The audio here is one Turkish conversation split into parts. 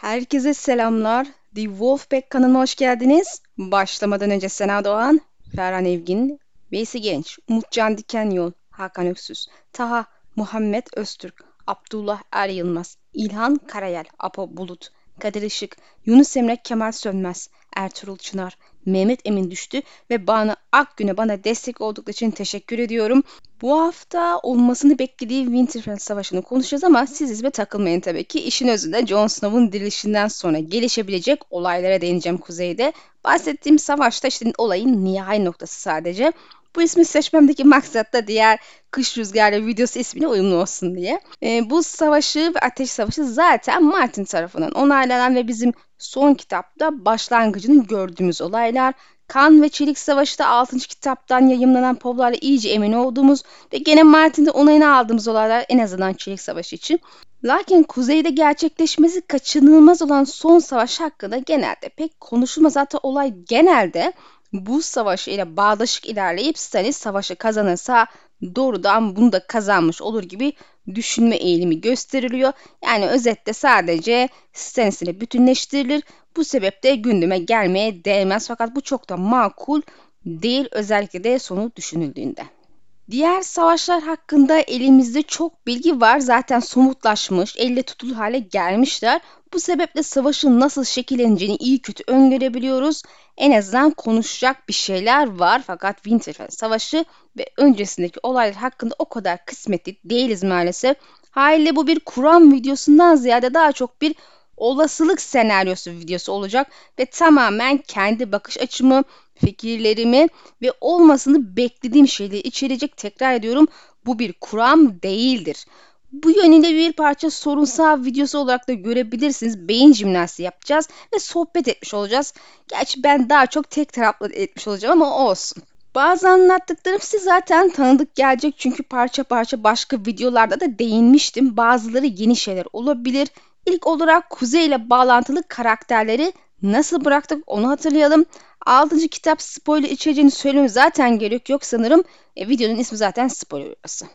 Herkese selamlar. The Wolfpack kanalına hoş geldiniz. Başlamadan önce Sena Doğan, Ferhan Evgin, Veysi Genç, Umutcan Dikenyol, Hakan Öksüz, Taha, Muhammed Öztürk, Abdullah Er Yılmaz, İlhan Karayel, Apo Bulut, Kadir Işık, Yunus Emre Kemal Sönmez, Ertuğrul Çınar, Mehmet Emin Düştü ve Banu Akgün'e bana destek oldukları için teşekkür ediyorum. Bu hafta olmasını beklediği Winterfell Savaşı'nı konuşacağız ama siz izbe takılmayın tabii ki. İşin özünde Jon Snow'un dirilişinden sonra gelişebilecek olaylara değineceğim kuzeyde. Bahsettiğim savaşta işte olayın nihai noktası sadece. Bu ismi seçmemdeki maksat da diğer Kış Rüzgarı videosu ismine uyumlu olsun diye. E, bu savaşı ve Ateş Savaşı zaten Martin tarafından onaylanan ve bizim son kitapta başlangıcını gördüğümüz olaylar. Kan ve Çelik Savaşı da 6. kitaptan yayımlanan povlarla iyice emin olduğumuz ve gene Martin'de onayını aldığımız olaylar en azından Çelik Savaşı için. Lakin kuzeyde gerçekleşmesi kaçınılmaz olan son savaş hakkında genelde pek konuşulmaz. Zaten olay genelde bu savaşı ile bağdaşık ilerleyip Stannis savaşı kazanırsa doğrudan bunu da kazanmış olur gibi düşünme eğilimi gösteriliyor. Yani özetle sadece Stannis ile bütünleştirilir. Bu sebeple gündeme gelmeye değmez fakat bu çok da makul değil özellikle de sonu düşünüldüğünde. Diğer savaşlar hakkında elimizde çok bilgi var. Zaten somutlaşmış, elle tutulur hale gelmişler. Bu sebeple savaşın nasıl şekilleneceğini iyi kötü öngörebiliyoruz. En azından konuşacak bir şeyler var. Fakat Winterfell Savaşı ve öncesindeki olaylar hakkında o kadar kısmetli değiliz maalesef. Haliyle bu bir Kur'an videosundan ziyade daha çok bir olasılık senaryosu videosu olacak ve tamamen kendi bakış açımı, fikirlerimi ve olmasını beklediğim şeyleri içerecek. Tekrar ediyorum bu bir kuram değildir. Bu yönünde bir parça sorunsal videosu olarak da görebilirsiniz. Beyin jimnastiği yapacağız ve sohbet etmiş olacağız. Gerçi ben daha çok tek taraflı etmiş olacağım ama olsun. Bazı anlattıklarım size zaten tanıdık gelecek çünkü parça parça başka videolarda da değinmiştim. Bazıları yeni şeyler olabilir. İlk olarak Kuzey ile bağlantılı karakterleri nasıl bıraktık onu hatırlayalım. 6. kitap spoiler içeceğini söylemem zaten gerek yok sanırım. E, videonun ismi zaten spoiler orası.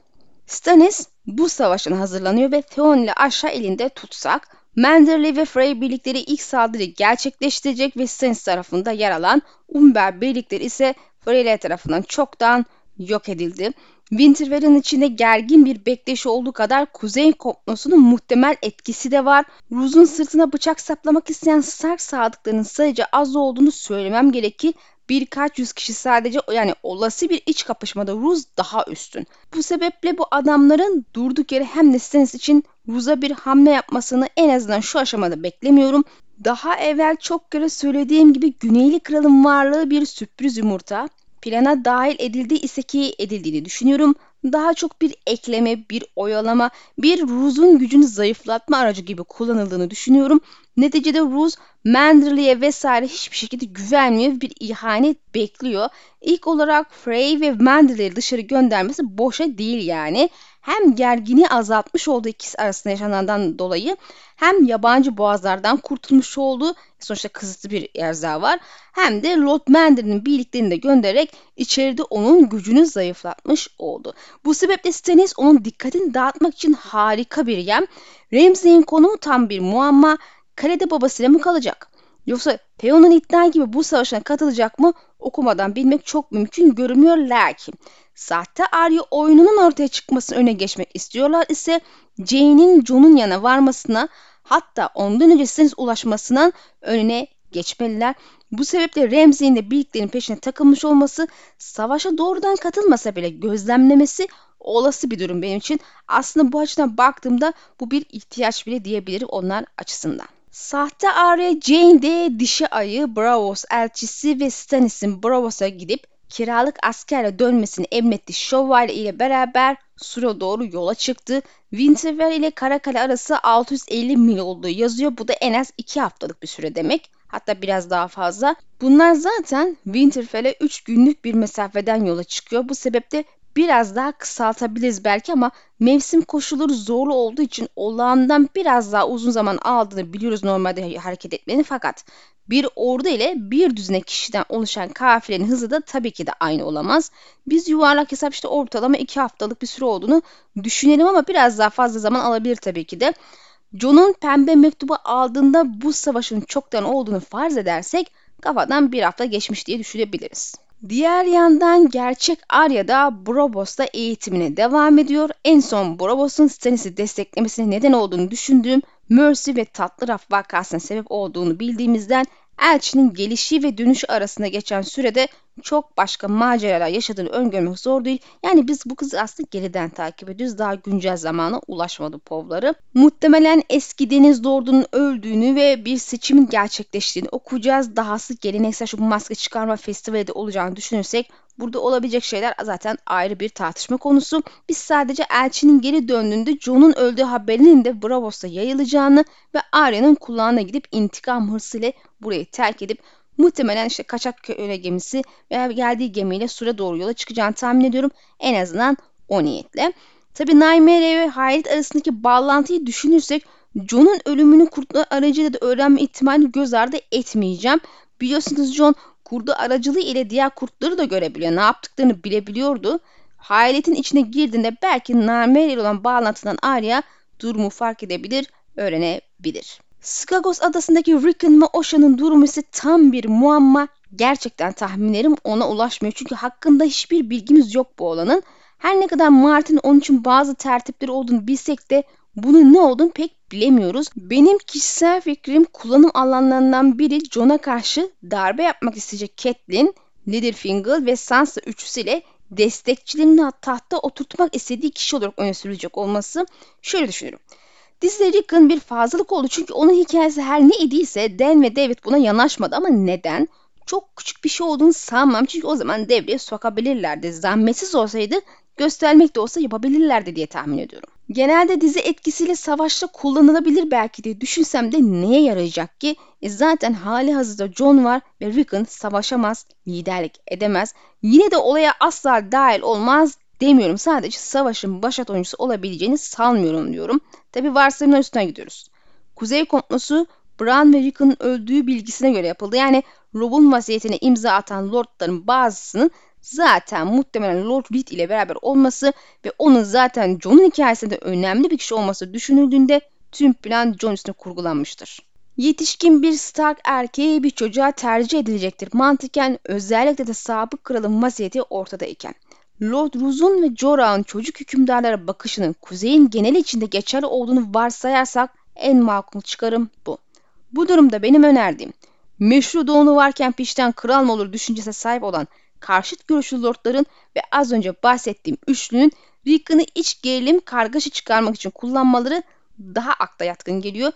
Stannis bu savaşın hazırlanıyor ve Theon ile aşağı elinde tutsak. Manderley ve Frey birlikleri ilk saldırıyı gerçekleştirecek ve Stannis tarafında yer alan Umber birlikleri ise Freyler tarafından çoktan yok edildi. Winterfell'in içinde gergin bir bekleşi olduğu kadar Kuzey komplosunun muhtemel etkisi de var. Rooz'un sırtına bıçak saplamak isteyen Stark sadıklarının sayıca az olduğunu söylemem gerekir. Birkaç yüz kişi sadece yani olası bir iç kapışmada Ruz daha üstün. Bu sebeple bu adamların durduk yere hem de Stannis için Ruz'a bir hamle yapmasını en azından şu aşamada beklemiyorum. Daha evvel çok kere söylediğim gibi Güneyli Kral'ın varlığı bir sürpriz yumurta plana dahil edildiği ise ki edildiğini düşünüyorum. Daha çok bir ekleme, bir oyalama, bir Ruz'un gücünü zayıflatma aracı gibi kullanıldığını düşünüyorum. Neticede Ruz, Manderley'e vesaire hiçbir şekilde güvenmiyor bir ihanet bekliyor. İlk olarak Frey ve Manderley'i dışarı göndermesi boşa değil yani hem gergini azaltmış olduğu ikisi arasında yaşanandan dolayı hem yabancı boğazlardan kurtulmuş olduğu sonuçta kısıtlı bir erza var hem de Lord Mandarin'in birliklerini de göndererek içeride onun gücünü zayıflatmış oldu. Bu sebeple Stannis onun dikkatini dağıtmak için harika bir yem. Ramsay'in konumu tam bir muamma. Kalede babasıyla mı kalacak? Yoksa Theon'un iddia gibi bu savaşa katılacak mı okumadan bilmek çok mümkün görünmüyor lakin sahte Arya oyununun ortaya çıkmasını öne geçmek istiyorlar ise Jane'in Jon'un yana varmasına hatta ondan önce Stannis ulaşmasına önüne geçmeliler. Bu sebeple Ramsay'in de birliklerin peşine takılmış olması savaşa doğrudan katılmasa bile gözlemlemesi olası bir durum benim için. Aslında bu açıdan baktığımda bu bir ihtiyaç bile diyebilirim onlar açısından. Sahte Arya Jane de dişi ayı Bravos elçisi ve Stannis'in Bravos'a gidip kiralık askerle dönmesini emretti şövalye ile beraber Sur'a doğru yola çıktı. Winterfell ile Karakale arası 650 mil olduğu yazıyor. Bu da en az 2 haftalık bir süre demek. Hatta biraz daha fazla. Bunlar zaten Winterfell'e 3 günlük bir mesafeden yola çıkıyor. Bu sebeple biraz daha kısaltabiliriz belki ama mevsim koşulları zorlu olduğu için olağandan biraz daha uzun zaman aldığını biliyoruz normalde hareket etmenin fakat bir ordu ile bir düzine kişiden oluşan kafilenin hızı da tabii ki de aynı olamaz. Biz yuvarlak hesap işte ortalama 2 haftalık bir süre olduğunu düşünelim ama biraz daha fazla zaman alabilir tabii ki de. John'un pembe mektubu aldığında bu savaşın çoktan olduğunu farz edersek kafadan bir hafta geçmiş diye düşünebiliriz. Diğer yandan gerçek Arya da Brobos'ta eğitimine devam ediyor. En son Brobos'un Stannis'i desteklemesine neden olduğunu düşündüğüm Mercy ve Tatlı Raf vakasına sebep olduğunu bildiğimizden Elçinin gelişi ve dönüşü arasında geçen sürede çok başka maceralar yaşadığını öngörmek zor değil. Yani biz bu kızı aslında geriden takip ediyoruz. Daha güncel zamana ulaşmadı povları. Muhtemelen eski Deniz Lord'unun öldüğünü ve bir seçimin gerçekleştiğini okuyacağız. Dahası geleneksel şu maske çıkarma festivali de olacağını düşünürsek Burada olabilecek şeyler zaten ayrı bir tartışma konusu. Biz sadece elçinin geri döndüğünde John'un öldüğü haberinin de Bravos'ta yayılacağını ve Arya'nın kulağına gidip intikam hırsıyla burayı terk edip muhtemelen işte kaçak köle gemisi veya geldiği gemiyle Sur'a doğru yola çıkacağını tahmin ediyorum. En azından o niyetle. Tabi Naimere ve Hayret arasındaki bağlantıyı düşünürsek John'un ölümünü kurtlar aracıyla da öğrenme ihtimalini göz ardı etmeyeceğim. Biliyorsunuz John kurdu aracılığı ile diğer kurtları da görebiliyor. Ne yaptıklarını bilebiliyordu. Hayaletin içine girdiğinde belki Narmer ile olan bağlantıdan Arya durumu fark edebilir, öğrenebilir. Skagos adasındaki Rickon ve Osha'nın durumu ise tam bir muamma. Gerçekten tahminlerim ona ulaşmıyor. Çünkü hakkında hiçbir bilgimiz yok bu olanın. Her ne kadar Martin onun için bazı tertipleri olduğunu bilsek de bunun ne olduğunu pek bilemiyoruz. Benim kişisel fikrim kullanım alanlarından biri Jon'a karşı darbe yapmak isteyecek Catelyn, Littlefinger ve Sansa üçlüsüyle destekçilerini tahta oturtmak istediği kişi olarak öne sürülecek olması şöyle düşünüyorum. Dizide Rickon bir fazlalık oldu çünkü onun hikayesi her ne idiyse Dan ve David buna yanaşmadı ama neden? Çok küçük bir şey olduğunu sanmam çünkü o zaman devreye sokabilirlerdi. Zahmetsiz olsaydı göstermek de olsa yapabilirlerdi diye tahmin ediyorum. Genelde dizi etkisiyle savaşta kullanılabilir belki diye düşünsem de neye yarayacak ki? E zaten hali hazırda John var ve Rickon savaşamaz, liderlik edemez. Yine de olaya asla dahil olmaz demiyorum. Sadece savaşın başat oyuncusu olabileceğini sanmıyorum diyorum. Tabi varsayımlar üstüne gidiyoruz. Kuzey komplosu Bran ve Rickon'un öldüğü bilgisine göre yapıldı. Yani Rob'un vasiyetine imza atan lordların bazısının zaten muhtemelen Lord Reed ile beraber olması ve onun zaten Jon'un hikayesinde önemli bir kişi olması düşünüldüğünde tüm plan Jon üstüne kurgulanmıştır. Yetişkin bir Stark erkeği bir çocuğa tercih edilecektir mantıken özellikle de sabık kralın vasiyeti ortadayken. Lord Ruz'un ve Jorah'ın çocuk hükümdarlara bakışının kuzeyin genel içinde geçerli olduğunu varsayarsak en makul çıkarım bu. Bu durumda benim önerdiğim meşru doğunu varken pişten kral mı olur düşüncesine sahip olan karşıt görüşlü lordların ve az önce bahsettiğim üçlünün Rickon'ı iç gerilim kargaşa çıkarmak için kullanmaları daha akla yatkın geliyor.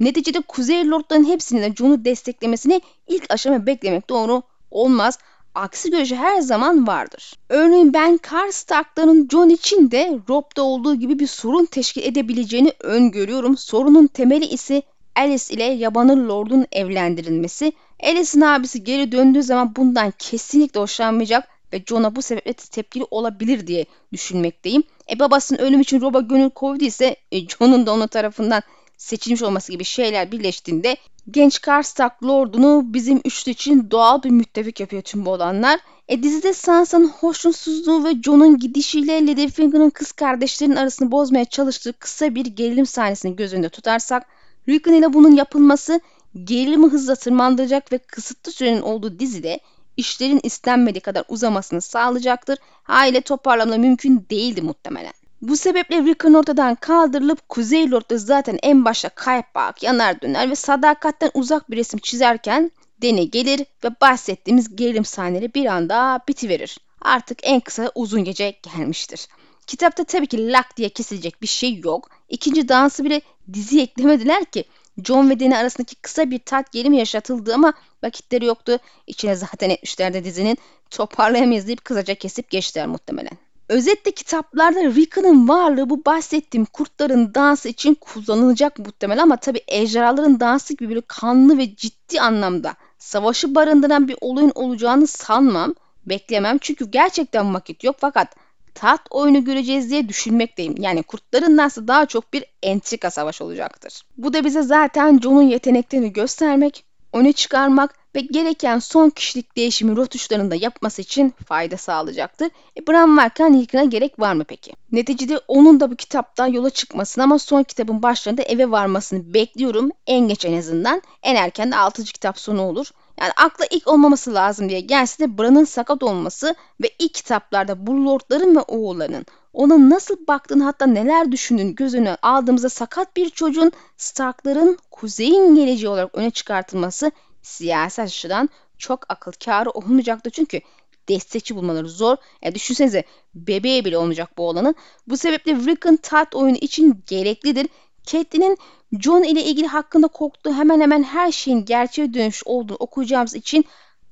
Neticede Kuzey Lordların hepsinin de Jon'u desteklemesini ilk aşama beklemek doğru olmaz. Aksi görüşü her zaman vardır. Örneğin ben Karstark'ların Jon için de Rob'da olduğu gibi bir sorun teşkil edebileceğini öngörüyorum. Sorunun temeli ise Alice ile Yabanır Lord'un evlendirilmesi. Alice'in abisi geri döndüğü zaman bundan kesinlikle hoşlanmayacak ve Jon'a bu sebeple tepkili olabilir diye düşünmekteyim. E babasının ölüm için Rob'a gönül koyduysa e, Jon'un da onun tarafından seçilmiş olması gibi şeyler birleştiğinde genç Karstark Lord'unu bizim üçlü için doğal bir müttefik yapıyor tüm bu olanlar. E dizide Sansa'nın hoşnutsuzluğu ve Jon'un gidişiyle Littlefinger'ın kız kardeşlerinin arasını bozmaya çalıştığı kısa bir gerilim sahnesini göz önünde tutarsak Rickon ile bunun yapılması gerilimi hızla tırmandıracak ve kısıtlı sürenin olduğu dizide işlerin istenmediği kadar uzamasını sağlayacaktır. Aile toparlama mümkün değildi muhtemelen. Bu sebeple Rickon ortadan kaldırılıp Kuzey Lord'da zaten en başta kaypak, yanar döner ve sadakatten uzak bir resim çizerken Dene gelir ve bahsettiğimiz gerilim sahneleri bir anda bitiverir. Artık en kısa uzun gece gelmiştir. Kitapta tabii ki lak diye kesilecek bir şey yok. İkinci dansı bile dizi eklemediler ki John ve Danny arasındaki kısa bir tat gelimi yaşatıldı ama vakitleri yoktu. İçine zaten etmişlerdi dizinin. Toparlayamayız deyip kısaca kesip geçtiler muhtemelen. Özetle kitaplarda Rickon'ın varlığı bu bahsettiğim kurtların dansı için kullanılacak muhtemelen ama tabi ejderhaların dansı gibi böyle kanlı ve ciddi anlamda savaşı barındıran bir olayın olacağını sanmam, beklemem çünkü gerçekten vakit yok fakat taht oyunu göreceğiz diye düşünmekteyim. Yani kurtların nasıl daha çok bir entrika savaş olacaktır. Bu da bize zaten Jon'un yeteneklerini göstermek, öne çıkarmak ve gereken son kişilik değişimi rotuşlarında yapması için fayda sağlayacaktır. E, Bram varken Lincoln'a gerek var mı peki? Neticede onun da bu kitapta yola çıkmasını ama son kitabın başlarında eve varmasını bekliyorum. En geç en azından. En erken de 6. kitap sonu olur. Yani akla ilk olmaması lazım diye gelse de Bran'ın sakat olması ve ilk kitaplarda bu lordların ve oğullarının ona nasıl baktığını hatta neler düşündüğünü göz önüne aldığımızda sakat bir çocuğun Stark'ların kuzeyin geleceği olarak öne çıkartılması siyasi açıdan çok akıl kârı olmayacaktı çünkü destekçi bulmaları zor. Yani düşünsenize bebeğe bile olmayacak bu olanın. Bu sebeple Rickon tat oyunu için gereklidir. Catelyn'in John ile ilgili hakkında korktuğu hemen hemen her şeyin gerçeğe dönüş olduğunu okuyacağımız için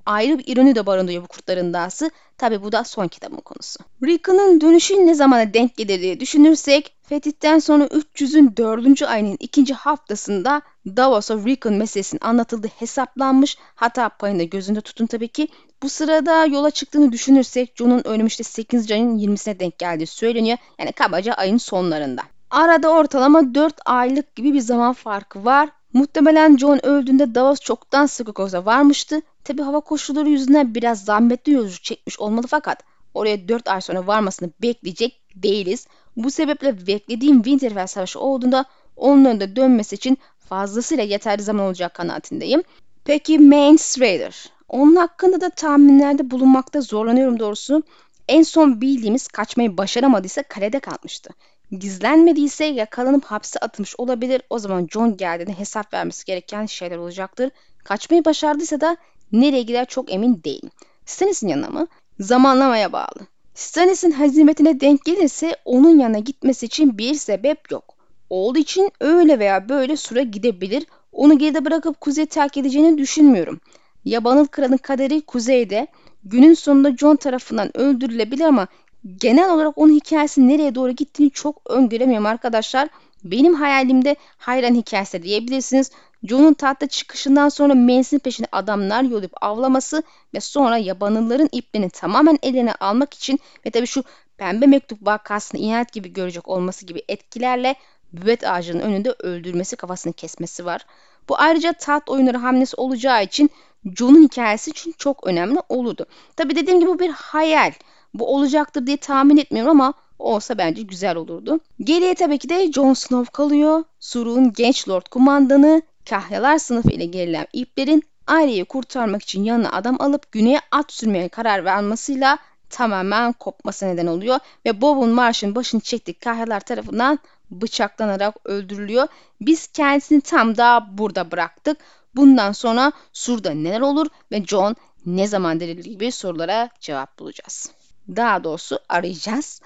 ayrı bir ironi de barındırıyor bu kurtların dağısı. Tabi bu da son kitabın konusu. Rickon'un dönüşü ne zamana denk gelir diye düşünürsek Fetih'ten sonra 300'ün 4. ayının ikinci haftasında Davos'a Rickon meselesinin anlatıldığı hesaplanmış. Hata payını gözünde tutun tabii ki. Bu sırada yola çıktığını düşünürsek Jon'un ölümü işte 8. ayın 20'sine denk geldiği söyleniyor. Yani kabaca ayın sonlarında. Arada ortalama 4 aylık gibi bir zaman farkı var. Muhtemelen John öldüğünde Davos çoktan Skokos'a varmıştı. Tabi hava koşulları yüzünden biraz zahmetli yolculuk çekmiş olmalı fakat oraya 4 ay sonra varmasını bekleyecek değiliz. Bu sebeple beklediğim Winterfell Savaşı olduğunda onun önünde dönmesi için fazlasıyla yeterli zaman olacak kanaatindeyim. Peki Main Raider. Onun hakkında da tahminlerde bulunmakta zorlanıyorum doğrusu. En son bildiğimiz kaçmayı başaramadıysa kalede kalmıştı. Gizlenmediyse yakalanıp hapse atılmış olabilir. O zaman John geldiğinde hesap vermesi gereken şeyler olacaktır. Kaçmayı başardıysa da nereye gider çok emin değilim. Stannis'in yanına mı? Zamanlamaya bağlı. Stannis'in hazimetine denk gelirse onun yanına gitmesi için bir sebep yok. Olduğu için öyle veya böyle süre gidebilir. Onu geride bırakıp kuzey terk edeceğini düşünmüyorum. Yabanıl kralın kaderi kuzeyde. Günün sonunda John tarafından öldürülebilir ama genel olarak onun hikayesi nereye doğru gittiğini çok öngöremiyorum arkadaşlar. Benim hayalimde hayran hikayesi diyebilirsiniz. John'un tahta çıkışından sonra Mance'in peşine adamlar yollayıp avlaması ve sonra yabanılların iplerini tamamen eline almak için ve tabii şu pembe mektup vakasını inat gibi görecek olması gibi etkilerle büvet ağacının önünde öldürmesi kafasını kesmesi var. Bu ayrıca taht oyunları hamlesi olacağı için John'un hikayesi için çok önemli olurdu. Tabi dediğim gibi bu bir hayal. Bu olacaktır diye tahmin etmiyorum ama olsa bence güzel olurdu. Geriye tabii ki de Jon Snow kalıyor. Sur'un genç lord kumandanı, kahyalar sınıfı ile gerilen iplerin Arya'yı kurtarmak için yanına adam alıp güneye at sürmeye karar vermesiyle tamamen kopması neden oluyor ve Bob'un marşın başını çektik kahyalar tarafından bıçaklanarak öldürülüyor. Biz kendisini tam da burada bıraktık. Bundan sonra Sur'da neler olur ve John ne zaman dirilir gibi sorulara cevap bulacağız. Daha doğrusu arayacağız.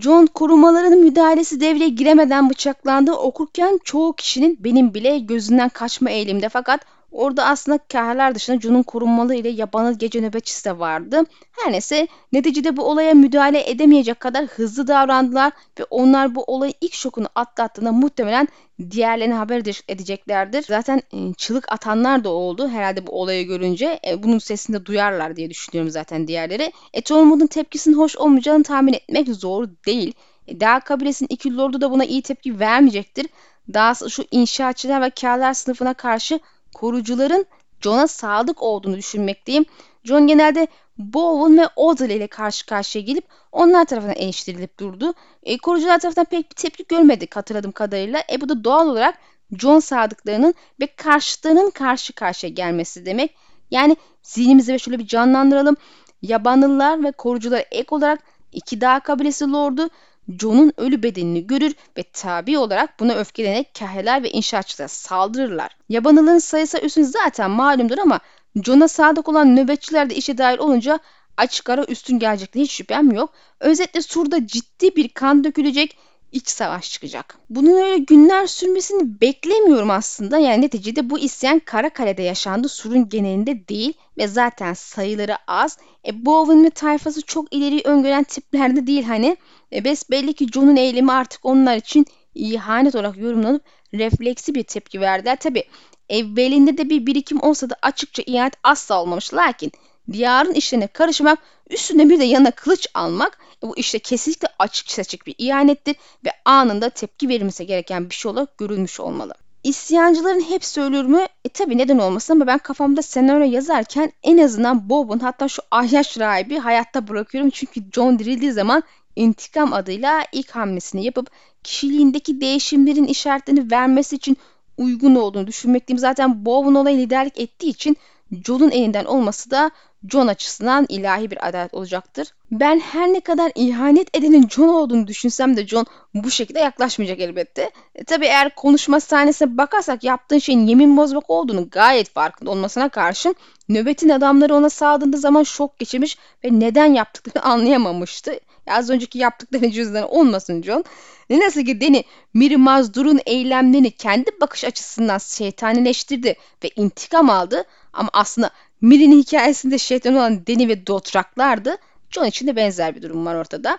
John korumaların müdahalesi devreye giremeden bıçaklandı okurken çoğu kişinin benim bile gözünden kaçma eğilimde fakat Orada aslında kahralar dışında Jun'un korunmalı ile yabanıl gece nöbetçisi de vardı. Her neyse neticede bu olaya müdahale edemeyecek kadar hızlı davrandılar ve onlar bu olayın ilk şokunu atlattığında muhtemelen diğerlerine haber edeceklerdir. Zaten e, çığlık atanlar da oldu herhalde bu olayı görünce. E, bunun sesini de duyarlar diye düşünüyorum zaten diğerleri. E, Tormund'un tepkisinin hoş olmayacağını tahmin etmek zor değil. E, Dağ kabilesinin iki lordu da buna iyi tepki vermeyecektir. Daha şu inşaatçılar ve kârlar sınıfına karşı korucuların John'a sadık olduğunu düşünmekteyim. John genelde Bowen ve Odell ile karşı karşıya gelip onlar tarafından eleştirilip durdu. E, korucular tarafından pek bir tepki görmedik hatırladığım kadarıyla. E bu da doğal olarak John sadıklarının ve karşıtlarının karşı karşıya gelmesi demek. Yani zihnimizi şöyle bir canlandıralım. Yabanlılar ve korucular ek olarak iki dağ kabilesi lordu John'un ölü bedenini görür ve tabi olarak buna öfkelenerek kahveler ve inşaatçılara saldırırlar. Yabanılığın sayısı üstün zaten malumdur ama John'a sadık olan nöbetçiler de işe dahil olunca açık ara üstün gelecekte hiç şüphem yok. Özetle Sur'da ciddi bir kan dökülecek iç savaş çıkacak. Bunun öyle günler sürmesini beklemiyorum aslında. Yani neticede bu isyan Karakale'de yaşandı. Sur'un genelinde değil ve zaten sayıları az. E, Bowen ve tayfası çok ileri öngören tiplerde değil hani. E, belli ki John'un eylemi artık onlar için ihanet olarak yorumlanıp refleksi bir tepki verdiler. Tabi evvelinde de bir birikim olsa da açıkça ihanet asla olmamış. Lakin diyarın işlerine karışmak, üstüne bir de yanına kılıç almak bu işte kesinlikle açık seçik bir ihanettir ve anında tepki verilmesi gereken bir şey olarak görülmüş olmalı. İsyancıların hepsi ölür mü? E tabi neden olmasın ama ben kafamda senaryo yazarken en azından Bob'un hatta şu ahyaş rahibi hayatta bırakıyorum. Çünkü John dirildiği zaman intikam adıyla ilk hamlesini yapıp kişiliğindeki değişimlerin işaretlerini vermesi için uygun olduğunu düşünmekteyim. Zaten Bob'un olaya liderlik ettiği için John'un elinden olması da John açısından ilahi bir adalet olacaktır. Ben her ne kadar ihanet edenin John olduğunu düşünsem de John bu şekilde yaklaşmayacak elbette. E, tabii eğer konuşma sahnesine bakarsak yaptığın şeyin yemin bozmak olduğunu gayet farkında olmasına karşın nöbetin adamları ona saldırdığı zaman şok geçirmiş ve neden yaptıklarını anlayamamıştı. Az önceki yaptıkları cüzdanı olmasın John. Ne nasıl ki Deni Miri Mazdur'un eylemlerini kendi bakış açısından şeytanileştirdi ve intikam aldı ama aslında Miri'nin hikayesinde şeytan olan Deni ve Dotraklardı. John için de benzer bir durum var ortada.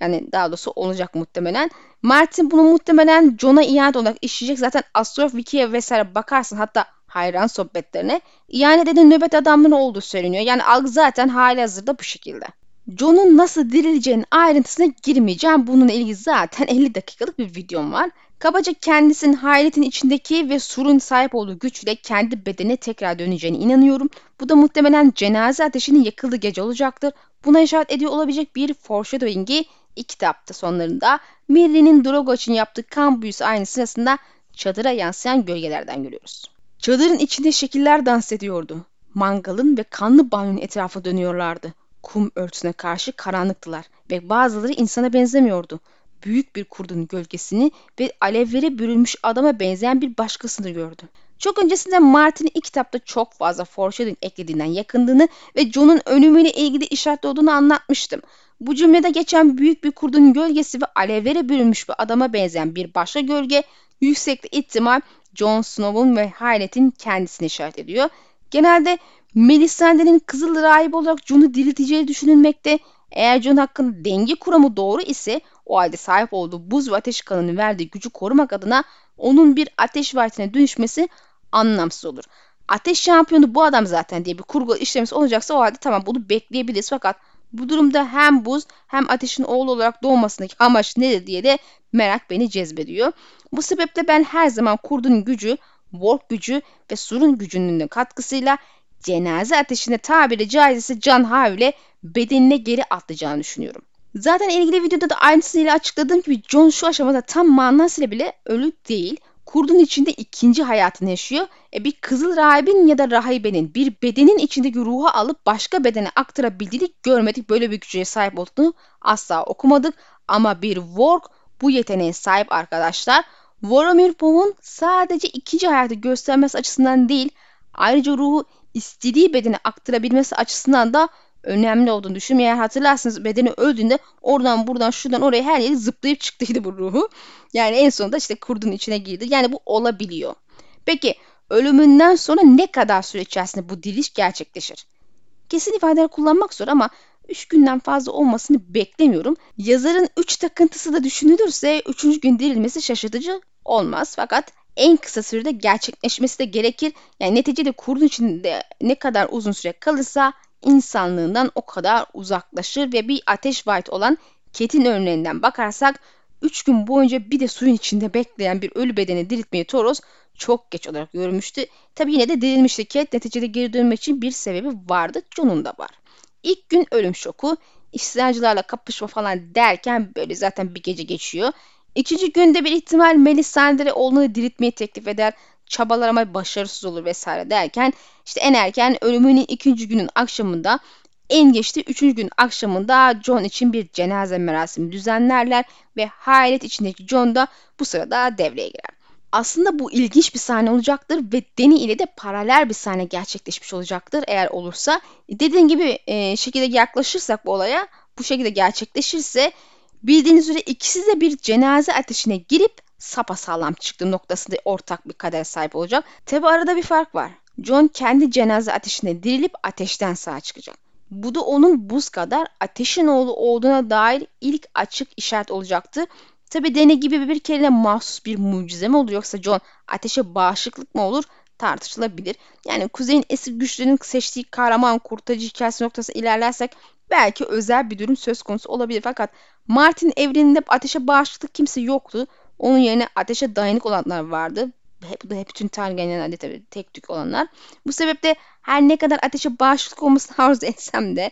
Yani daha doğrusu olacak muhtemelen. Martin bunu muhtemelen John'a ihanet olarak işleyecek. Zaten Astrolog Wiki'ye vesaire bakarsın hatta hayran sohbetlerine. İhanet eden nöbet adamları olduğu söyleniyor. Yani algı zaten hali hazırda bu şekilde. John'un nasıl dirileceğinin ayrıntısına girmeyeceğim. Bununla ilgili zaten 50 dakikalık bir videom var. Kabaca kendisinin hayaletin içindeki ve surun sahip olduğu güçle kendi bedene tekrar döneceğine inanıyorum. Bu da muhtemelen cenaze ateşinin yakıldığı gece olacaktır. Buna işaret ediyor olabilecek bir foreshadowing'i ilk kitapta sonlarında Merry'nin Drogo için yaptığı kan büyüsü aynı sırasında çadıra yansıyan gölgelerden görüyoruz. Çadırın içinde şekiller dans ediyordu. Mangalın ve kanlı banyonun etrafı dönüyorlardı. Kum örtüsüne karşı karanlıktılar ve bazıları insana benzemiyordu. Büyük bir kurdun gölgesini ve alevlere bürünmüş adama benzeyen bir başkasını gördü. Çok öncesinde Martin'in ilk kitapta çok fazla foreshadowing eklediğinden yakındığını ve John'un ölümüyle ilgili işaretli olduğunu anlatmıştım. Bu cümlede geçen büyük bir kurdun gölgesi ve alevlere bürünmüş bir adama benzeyen bir başka gölge yüksek ihtimal Jon Snow'un ve Haylet'in kendisini işaret ediyor. Genelde Melisandre'nin Kızıl Rahip olarak Jon'u dirilteceği düşünülmekte. Eğer Jon hakkında denge kuramı doğru ise o halde sahip olduğu buz ve ateş kanının verdiği gücü korumak adına onun bir ateş vaatine dönüşmesi anlamsız olur. Ateş şampiyonu bu adam zaten diye bir kurgu işlemesi olacaksa o halde tamam bunu bekleyebiliriz fakat bu durumda hem buz hem ateşin oğlu olarak doğmasındaki amaç nedir diye de merak beni cezbediyor. Bu sebeple ben her zaman kurdun gücü, Work gücü ve surun gücünün katkısıyla cenaze ateşine tabiri caizse can havle bedenine geri atlayacağını düşünüyorum. Zaten ilgili videoda da aynısıyla açıkladığım gibi John şu aşamada tam manasıyla bile ölü değil. Kurdun içinde ikinci hayatını yaşıyor. E bir kızıl rahibin ya da rahibenin bir bedenin içindeki ruhu alıp başka bedene aktarabildiğini görmedik. Böyle bir güce sahip olduğunu asla okumadık. Ama bir Work bu yeteneğe sahip arkadaşlar. Voromir Pov'un sadece ikinci hayatı göstermesi açısından değil, ayrıca ruhu istediği bedene aktarabilmesi açısından da önemli olduğunu düşünüyorum. Eğer hatırlarsınız bedeni öldüğünde oradan buradan şuradan oraya her yeri zıplayıp çıktıydı bu ruhu. Yani en sonunda işte kurdun içine girdi. Yani bu olabiliyor. Peki ölümünden sonra ne kadar süre içerisinde bu diliş gerçekleşir? Kesin ifadeler kullanmak zor ama 3 günden fazla olmasını beklemiyorum. Yazarın 3 takıntısı da düşünülürse 3. gün dirilmesi şaşırtıcı olmaz. Fakat en kısa sürede gerçekleşmesi de gerekir. Yani neticede kurdun içinde ne kadar uzun süre kalırsa insanlığından o kadar uzaklaşır ve bir ateş vaat olan Ket'in örneğinden bakarsak 3 gün boyunca bir de suyun içinde bekleyen bir ölü bedeni diriltmeyi Toros çok geç olarak görmüştü. Tabi yine de dirilmişti Ket neticede geri dönmek için bir sebebi vardı. John'un da var. İlk gün ölüm şoku, isyancılarla kapışma falan derken böyle zaten bir gece geçiyor. İkinci günde bir ihtimal Melisandre oğlunu diriltmeyi teklif eder. Çabalar ama başarısız olur vesaire derken işte en erken ölümünün ikinci günün akşamında en geçti üçüncü gün akşamında John için bir cenaze merasimi düzenlerler ve hayalet içindeki John da bu sırada devreye girer. Aslında bu ilginç bir sahne olacaktır ve Deni ile de paralel bir sahne gerçekleşmiş olacaktır eğer olursa. Dediğim gibi e, şekilde yaklaşırsak bu olaya bu şekilde gerçekleşirse bildiğiniz üzere ikisi de bir cenaze ateşine girip sapasağlam çıktı noktasında ortak bir kader sahip olacak. Tabi arada bir fark var. John kendi cenaze ateşine dirilip ateşten sağ çıkacak. Bu da onun buz kadar ateşin oğlu olduğuna dair ilk açık işaret olacaktı. Tabi Deni gibi bir kere mahsus bir mucize mi olur yoksa John ateşe bağışıklık mı olur tartışılabilir. Yani Kuzey'in eski güçlerinin seçtiği kahraman kurtarıcı hikayesi noktası ilerlersek belki özel bir durum söz konusu olabilir. Fakat Martin evreninde ateşe bağışıklık kimse yoktu. Onun yerine ateşe dayanık olanlar vardı. Da hep bütün Targaryenlerde tabii tek tük olanlar. Bu sebeple her ne kadar ateşe bağışıklık olmasını arzu etsem de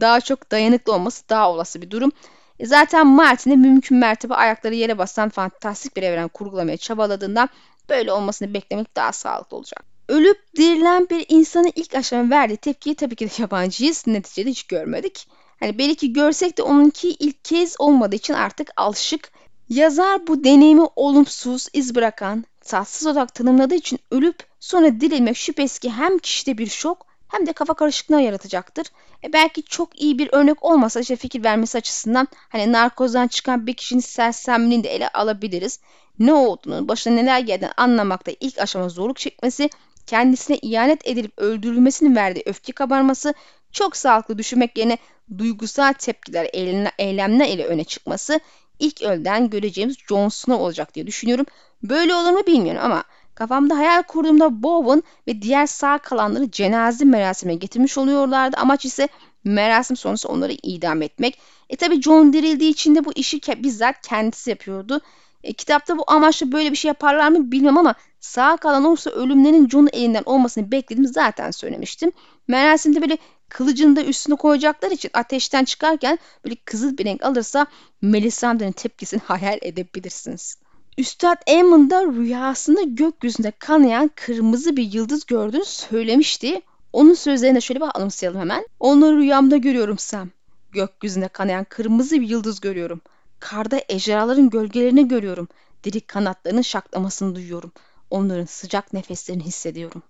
daha çok dayanıklı olması daha olası bir durum. E zaten Martin'e mümkün mertebe ayakları yere basan fantastik bir evren kurgulamaya çabaladığından böyle olmasını beklemek daha sağlıklı olacak. Ölüp dirilen bir insanın ilk aşama verdiği tepkiyi tabii ki de yabancıyız. Neticede hiç görmedik. Hani belki görsek de onunki ilk kez olmadığı için artık alışık. Yazar bu deneyimi olumsuz, iz bırakan, tatsız olarak tanımladığı için ölüp sonra dirilmek şüphesiz ki hem kişide bir şok hem de kafa karışıklığı yaratacaktır. E belki çok iyi bir örnek olmasa işte fikir vermesi açısından hani narkozdan çıkan bir kişinin sersemliğini de ele alabiliriz. Ne olduğunu, başına neler geldiğini anlamakta ilk aşama zorluk çekmesi, kendisine ihanet edilip öldürülmesinin verdiği öfke kabarması, çok sağlıklı düşünmek yerine duygusal tepkiler, eylemler ile öne çıkması ilk ölden göreceğimiz Jon Snow olacak diye düşünüyorum. Böyle olur mu bilmiyorum ama kafamda hayal kurduğumda Bowen ve diğer sağ kalanları cenaze merasimine getirmiş oluyorlardı. Amaç ise merasim sonrası onları idam etmek. E tabi Jon dirildiği için de bu işi bizzat kendisi yapıyordu. E, kitapta bu amaçla böyle bir şey yaparlar mı bilmem ama sağ kalan olursa ölümlerin Jon'un elinden olmasını beklediğimi zaten söylemiştim. Merasimde böyle kılıcını da üstüne koyacaklar için ateşten çıkarken böyle kızıl bir renk alırsa Melisandre'nin tepkisini hayal edebilirsiniz. Üstad Aemon da rüyasında gökyüzünde kanayan kırmızı bir yıldız gördüğünü söylemişti. Onun sözlerine şöyle bir anımsayalım hemen. Onu rüyamda görüyorum Sam. Gökyüzünde kanayan kırmızı bir yıldız görüyorum. Karda ejderhaların gölgelerini görüyorum. Diri kanatlarının şaklamasını duyuyorum. Onların sıcak nefeslerini hissediyorum.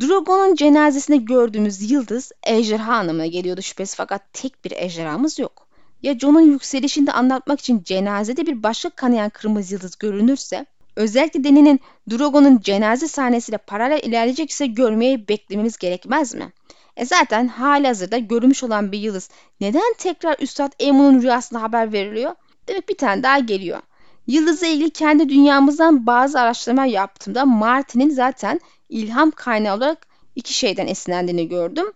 Drogon'un cenazesinde gördüğümüz yıldız ejderha anlamına geliyordu şüphesiz fakat tek bir ejderhamız yok. Ya Jon'un yükselişini de anlatmak için cenazede bir başka kanayan kırmızı yıldız görünürse, özellikle Deni'nin Drogon'un cenaze sahnesiyle paralel ilerleyecekse görmeye beklememiz gerekmez mi? E zaten hali hazırda görülmüş olan bir yıldız neden tekrar Üstad Emun'un rüyasında haber veriliyor? Demek bir tane daha geliyor. Yıldızla ilgili kendi dünyamızdan bazı araştırma yaptığımda Martin'in zaten ilham kaynağı olarak iki şeyden esinlendiğini gördüm.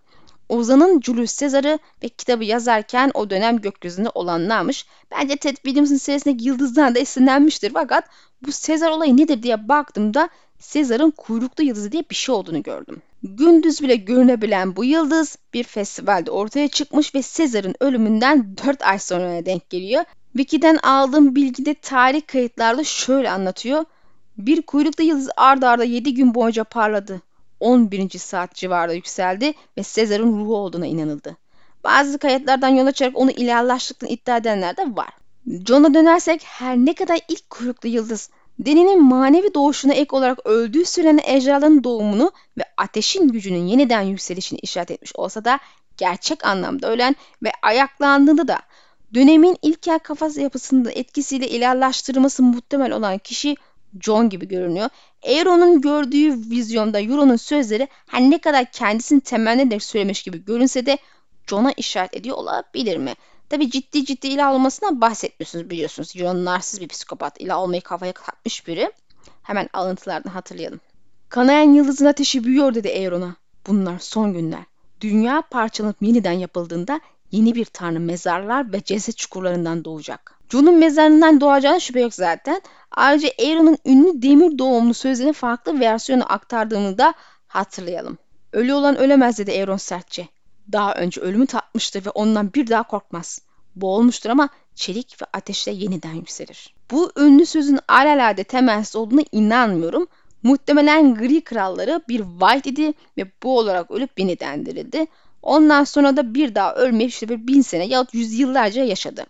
Ozan'ın Julius Caesar'ı ve kitabı yazarken o dönem gökyüzünde olanlarmış. Bence Ted Williams'ın serisindeki yıldızdan da esinlenmiştir. Fakat bu Caesar olayı nedir diye baktığımda Caesar'ın kuyruklu yıldızı diye bir şey olduğunu gördüm. Gündüz bile görünebilen bu yıldız bir festivalde ortaya çıkmış ve Caesar'ın ölümünden 4 ay sonra denk geliyor. Wiki'den aldığım bilgide tarih kayıtlarda şöyle anlatıyor. Bir kuyruklu yıldız ard arda 7 gün boyunca parladı. 11. saat civarında yükseldi ve Sezar'ın ruhu olduğuna inanıldı. Bazı kayıtlardan yola çıkarak onu ilahlaştıklarını iddia edenler de var. John'a dönersek her ne kadar ilk kuyruklu yıldız Deni'nin manevi doğuşuna ek olarak öldüğü süren ejderhaların doğumunu ve ateşin gücünün yeniden yükselişini işaret etmiş olsa da gerçek anlamda ölen ve ayaklandığında da dönemin ilkel kafası yapısında etkisiyle ilahlaştırılması muhtemel olan kişi John gibi görünüyor. Aeron'un gördüğü vizyonda Euron'un sözleri her ne kadar kendisini temenni söylemiş gibi görünse de John'a işaret ediyor olabilir mi? Tabi ciddi ciddi ilah olmasından bahsetmiyorsunuz biliyorsunuz. Euron narsiz bir psikopat. ilah olmayı kafaya takmış biri. Hemen alıntılardan hatırlayalım. Kanayan yıldızın ateşi büyüyor dedi Aeron'a. Bunlar son günler. Dünya parçalanıp yeniden yapıldığında yeni bir tanrı mezarlar ve ceset çukurlarından doğacak. John'un mezarından doğacağına şüphe yok zaten. Ayrıca Aaron'ın ünlü demir doğumlu sözlerinin farklı versiyonu aktardığını da hatırlayalım. Ölü olan ölemez dedi Aaron sertçe. Daha önce ölümü tatmıştır ve ondan bir daha korkmaz. Boğulmuştur ama çelik ve ateşle yeniden yükselir. Bu ünlü sözün alelade temelsiz olduğuna inanmıyorum. Muhtemelen gri kralları bir White idi ve bu olarak ölüp yeniden dirildi. Ondan sonra da bir daha ölmeyip işte bir bin sene yahut yüzyıllarca yaşadı.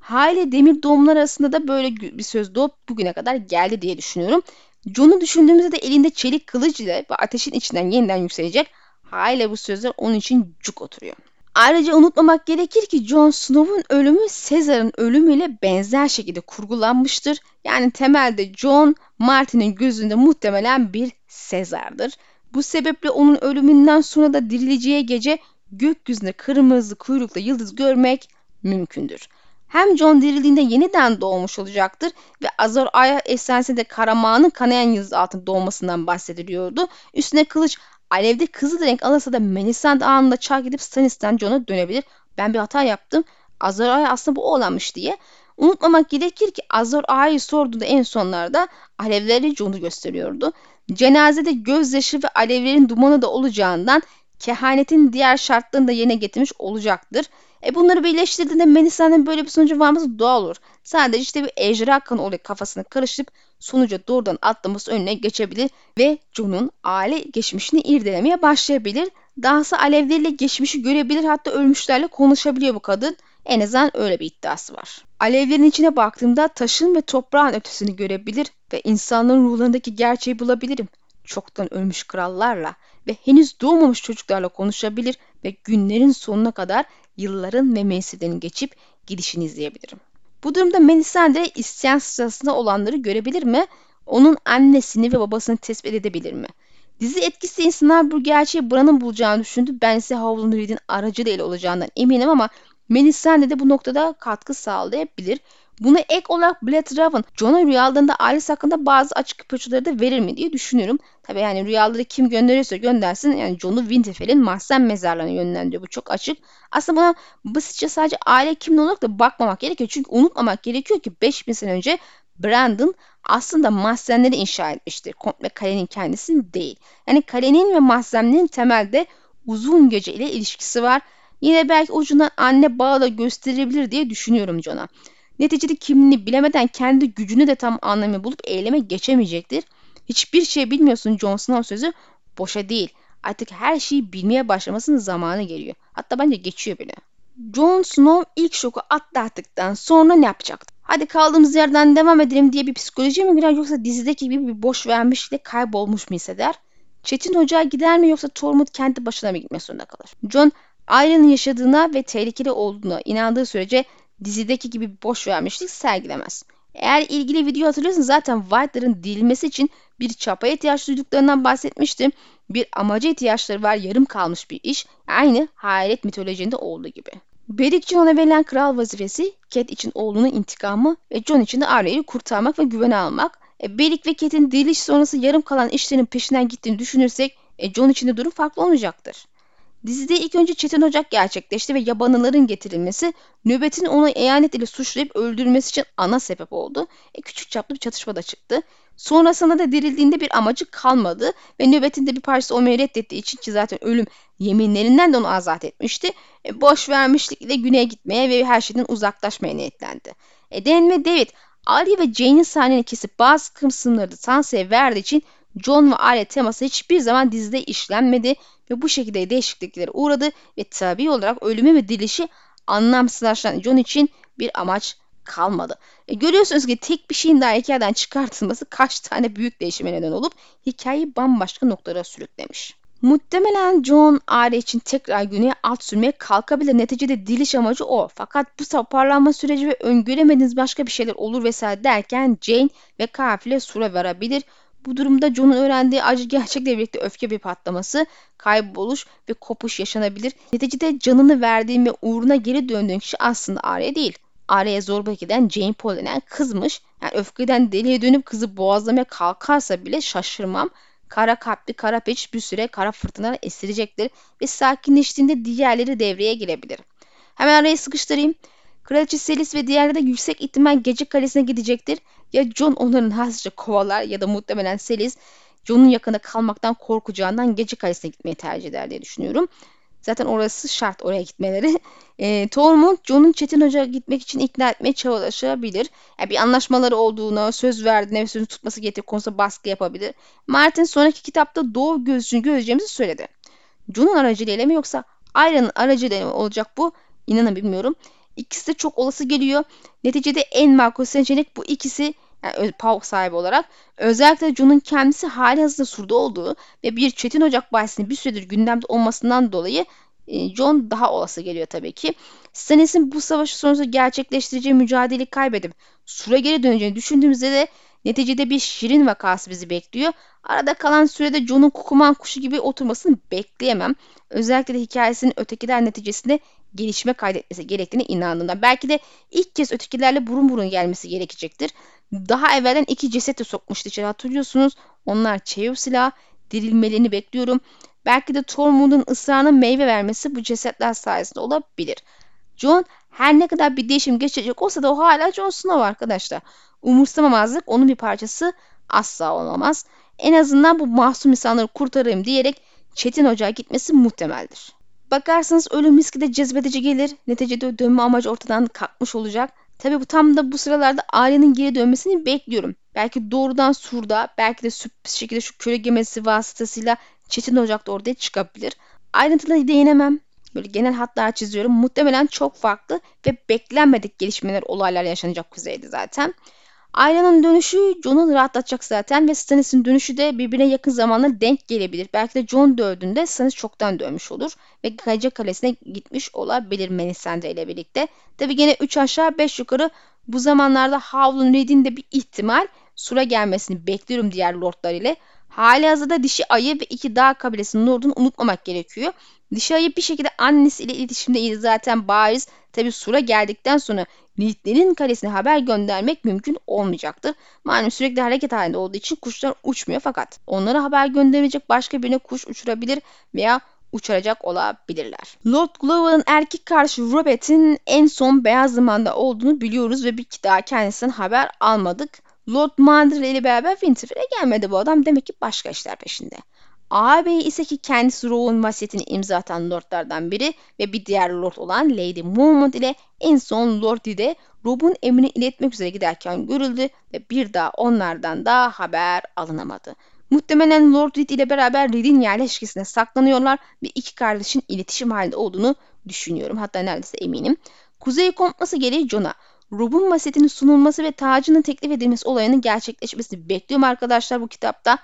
Hale demir doğumlar arasında da böyle bir söz doğup bugüne kadar geldi diye düşünüyorum. John'u düşündüğümüzde de elinde çelik kılıç ile ve ateşin içinden yeniden yükselecek. Hale bu sözler onun için cuk oturuyor. Ayrıca unutmamak gerekir ki Jon Snow'un ölümü Caesar'ın ölümüyle benzer şekilde kurgulanmıştır. Yani temelde Jon Martin'in gözünde muhtemelen bir Caesar'dır. Bu sebeple onun ölümünden sonra da dirileceği gece gökyüzünde kırmızı kuyruklu yıldız görmek mümkündür. Hem John dirildiğinde yeniden doğmuş olacaktır ve Azor Aya efsanesinde Karamağ'ın kanayan yıldız altında doğmasından bahsediliyordu. Üstüne kılıç alevde kızıl renk alırsa da Melisandre anında çark edip Stannis'ten Jon'a dönebilir. Ben bir hata yaptım. Azor Aya aslında bu olanmış diye. Unutmamak gerekir ki Azor Ağa'yı sorduğunda en sonlarda alevleri John'u gösteriyordu. Cenazede gözyaşı ve alevlerin dumanı da olacağından kehanetin diğer şartlarını da yerine getirmiş olacaktır. E bunları birleştirdiğinde Melisa'nın böyle bir sonucu varması doğal olur. Sadece işte bir ejderha kanı oraya kafasını karıştırıp sonuca doğrudan atlaması önüne geçebilir ve John'un aile geçmişini irdelemeye başlayabilir. Dahası alevleriyle geçmişi görebilir hatta ölmüşlerle konuşabiliyor bu kadın. En azından öyle bir iddiası var. Alevlerin içine baktığımda taşın ve toprağın ötesini görebilir ve insanların ruhlarındaki gerçeği bulabilirim. Çoktan ölmüş krallarla ve henüz doğmamış çocuklarla konuşabilir ve günlerin sonuna kadar yılların ve mevsimlerin geçip gidişini izleyebilirim. Bu durumda Melisandre isyan sırasında olanları görebilir mi? Onun annesini ve babasını tespit edebilir mi? Dizi etkisi insanlar bu gerçeği Bran'ın bulacağını düşündü. Ben ise Howland Reed'in aracılığıyla olacağından eminim ama Melisandre de bu noktada katkı sağlayabilir. Buna ek olarak Blade Raven, John'a rüyalarında ailesi hakkında bazı açık ipuçları da verir mi diye düşünüyorum. Tabi yani rüyaları kim gönderiyorsa göndersin yani John'u Winterfell'in mahzen mezarlarına yönlendiriyor. Bu çok açık. Aslında buna basitçe sadece aile kimliği olarak da bakmamak gerekiyor. Çünkü unutmamak gerekiyor ki 5000 sene önce Brandon aslında mahzenleri inşa etmiştir. Komple kalenin kendisini değil. Yani kalenin ve mahzenlerin temelde uzun gece ile ilişkisi var. Yine belki ucundan anne bağı da gösterebilir diye düşünüyorum John'a. Neticede kimliğini bilemeden kendi gücünü de tam anlamı bulup eyleme geçemeyecektir. Hiçbir şey bilmiyorsun Jon Snow sözü boşa değil. Artık her şeyi bilmeye başlamasının zamanı geliyor. Hatta bence geçiyor bile. Jon Snow ilk şoku atlattıktan sonra ne yapacaktı? Hadi kaldığımız yerden devam edelim diye bir psikoloji mi girer yoksa dizideki gibi bir boş vermişle kaybolmuş mu hisseder? Çetin Hoca'a gider mi yoksa Tormund kendi başına mı gitmek zorunda kalır? Jon Arya'nın yaşadığına ve tehlikeli olduğuna inandığı sürece dizideki gibi boş vermişlik sergilemez. Eğer ilgili video hatırlıyorsanız zaten White'ların dirilmesi için bir çapaya ihtiyaç duyduklarından bahsetmiştim. Bir amaca ihtiyaçları var yarım kalmış bir iş. Aynı hayalet mitolojinde olduğu gibi. Beric John'a verilen kral vazifesi Cat için oğlunun intikamı ve John için de Arya'yı kurtarmak ve güvene almak. E, Beric ve Cat'in diriliş sonrası yarım kalan işlerin peşinden gittiğini düşünürsek e, John için de durum farklı olmayacaktır. Dizide ilk önce Çetin Ocak gerçekleşti ve yabanıların getirilmesi nöbetin onu eyanet ile suçlayıp öldürülmesi için ana sebep oldu. E, küçük çaplı bir çatışma da çıktı. Sonrasında da dirildiğinde bir amacı kalmadı ve nöbetin de bir parçası olmayı reddettiği için ki zaten ölüm yeminlerinden de onu azat etmişti. E, boş vermişlikle güneye gitmeye ve her şeyden uzaklaşmaya niyetlendi. E, Dan ve David Ali ve Jane'in sahneni kesip bazı kısımları da Sansa'ya verdiği için John ve aile teması hiçbir zaman dizide işlenmedi ve bu şekilde değişikliklere uğradı ve tabi olarak ölümü ve dilişi anlamsızlaşan John için bir amaç kalmadı. E, görüyorsunuz ki tek bir şeyin daha hikayeden çıkartılması kaç tane büyük değişime neden olup hikayeyi bambaşka noktalara sürüklemiş. Muhtemelen John aile için tekrar güneye alt sürmeye kalkabilir. Neticede diliş amacı o. Fakat bu toparlanma süreci ve öngöremediğiniz başka bir şeyler olur vesaire derken Jane ve kafile sura verebilir. Bu durumda John'un öğrendiği acı gerçekle birlikte öfke bir patlaması, kayboluş ve kopuş yaşanabilir. Neticede canını verdiğin ve uğruna geri döndüğün kişi aslında Arya değil. Arya'ya zorba giden Jane Paul denen kızmış. Yani öfkeden deliye dönüp kızı boğazlamaya kalkarsa bile şaşırmam. Kara kalpli kara peç bir süre kara fırtınalar esirecektir ve sakinleştiğinde diğerleri devreye girebilir. Hemen araya sıkıştırayım. Kraliçe Selis ve diğerleri de yüksek ihtimal gece kalesine gidecektir. Ya John onların hızlıca kovalar ya da muhtemelen Selis John'un yakında kalmaktan korkacağından gece kalesine gitmeyi tercih eder diye düşünüyorum. Zaten orası şart oraya gitmeleri. E, Tormund John'un Çetin Hoca gitmek için ikna etmeye çalışabilir. Yani bir anlaşmaları olduğunu, söz verdiğine ve sözünü tutması gerektiği konusunda baskı yapabilir. Martin sonraki kitapta Doğu gözcünü göreceğimizi söyledi. John'un aracılığıyla mı yoksa Arya'nın aracılığıyla mı olacak bu? İnanın bilmiyorum. İkisi de çok olası geliyor. Neticede en makul seçenek bu ikisi yani PAV sahibi olarak özellikle John'un kendisi hali hazırda surda olduğu ve bir Çetin Ocak bahisinin bir süredir gündemde olmasından dolayı e, John daha olası geliyor tabii ki. Stannis'in bu savaşı sonrası gerçekleştireceği mücadeleyi kaybedip Sur'a geri döneceğini düşündüğümüzde de neticede bir şirin vakası bizi bekliyor. Arada kalan sürede John'un kukuman kuşu gibi oturmasını bekleyemem. Özellikle de hikayesinin ötekiler neticesinde gelişme kaydetmesi gerektiğine inandığımdan. Belki de ilk kez ötekilerle burun burun gelmesi gerekecektir. Daha evvelden iki ceset de sokmuştu içeri hatırlıyorsunuz. Onlar Çeyov silah dirilmelerini bekliyorum. Belki de Tormund'un ısrarına meyve vermesi bu cesetler sayesinde olabilir. John Her ne kadar bir değişim geçecek olsa da o hala Jon Snow arkadaşlar. Umursamamazlık onun bir parçası asla olamaz. En azından bu masum insanları kurtarayım diyerek Çetin Ocağa gitmesi muhtemeldir. Bakarsanız ölüm riski de cezbedici gelir. Neticede dönme amacı ortadan kalkmış olacak. Tabi bu tam da bu sıralarda ailenin geri dönmesini bekliyorum. Belki doğrudan Sur'da, belki de sürpriz şekilde şu köle gemisi vasıtasıyla Çetin Ocak'ta ortaya çıkabilir. Ayrıntıları değinemem. Böyle genel hatlar çiziyorum. Muhtemelen çok farklı ve beklenmedik gelişmeler, olaylar yaşanacak kuzeyde zaten. Ailenin dönüşü John'u rahatlatacak zaten ve Stannis'in dönüşü de birbirine yakın zamanda denk gelebilir. Belki de John döldüğünde Stannis çoktan dönmüş olur ve Gayca Kalesi'ne gitmiş olabilir Melisandre ile birlikte. Tabi gene 3 aşağı 5 yukarı bu zamanlarda Howlin Reed'in de bir ihtimal Sur'a gelmesini bekliyorum diğer lordlar ile. Hali hazırda dişi ayı ve iki dağ kabilesinin lordunu unutmamak gerekiyor. Dişi ayı bir şekilde annesiyle iletişimdeydi zaten bariz. Tabi Sur'a geldikten sonra Yiğitlerin kalesine haber göndermek mümkün olmayacaktır. Malum sürekli hareket halinde olduğu için kuşlar uçmuyor fakat onlara haber gönderecek başka birine kuş uçurabilir veya uçuracak olabilirler. Lord Glover'ın erkek karşı Robert'in en son beyaz zamanda olduğunu biliyoruz ve bir daha kendisinden haber almadık. Lord Mandrill ile beraber Winterfell'e gelmedi bu adam. Demek ki başka işler peşinde. Ağabey ise ki kendisi Rowan vasiyetini imza atan lordlardan biri ve bir diğer lord olan Lady Mormont ile en son Lord Dide Rob'un emrini iletmek üzere giderken görüldü ve bir daha onlardan da haber alınamadı. Muhtemelen Lord Reed ile beraber Reed'in yerleşkesine saklanıyorlar ve iki kardeşin iletişim halinde olduğunu düşünüyorum. Hatta neredeyse eminim. Kuzey kompması gereği Jon'a Rob'un vasiyetinin sunulması ve tacının teklif edilmesi olayının gerçekleşmesini bekliyorum arkadaşlar bu kitapta.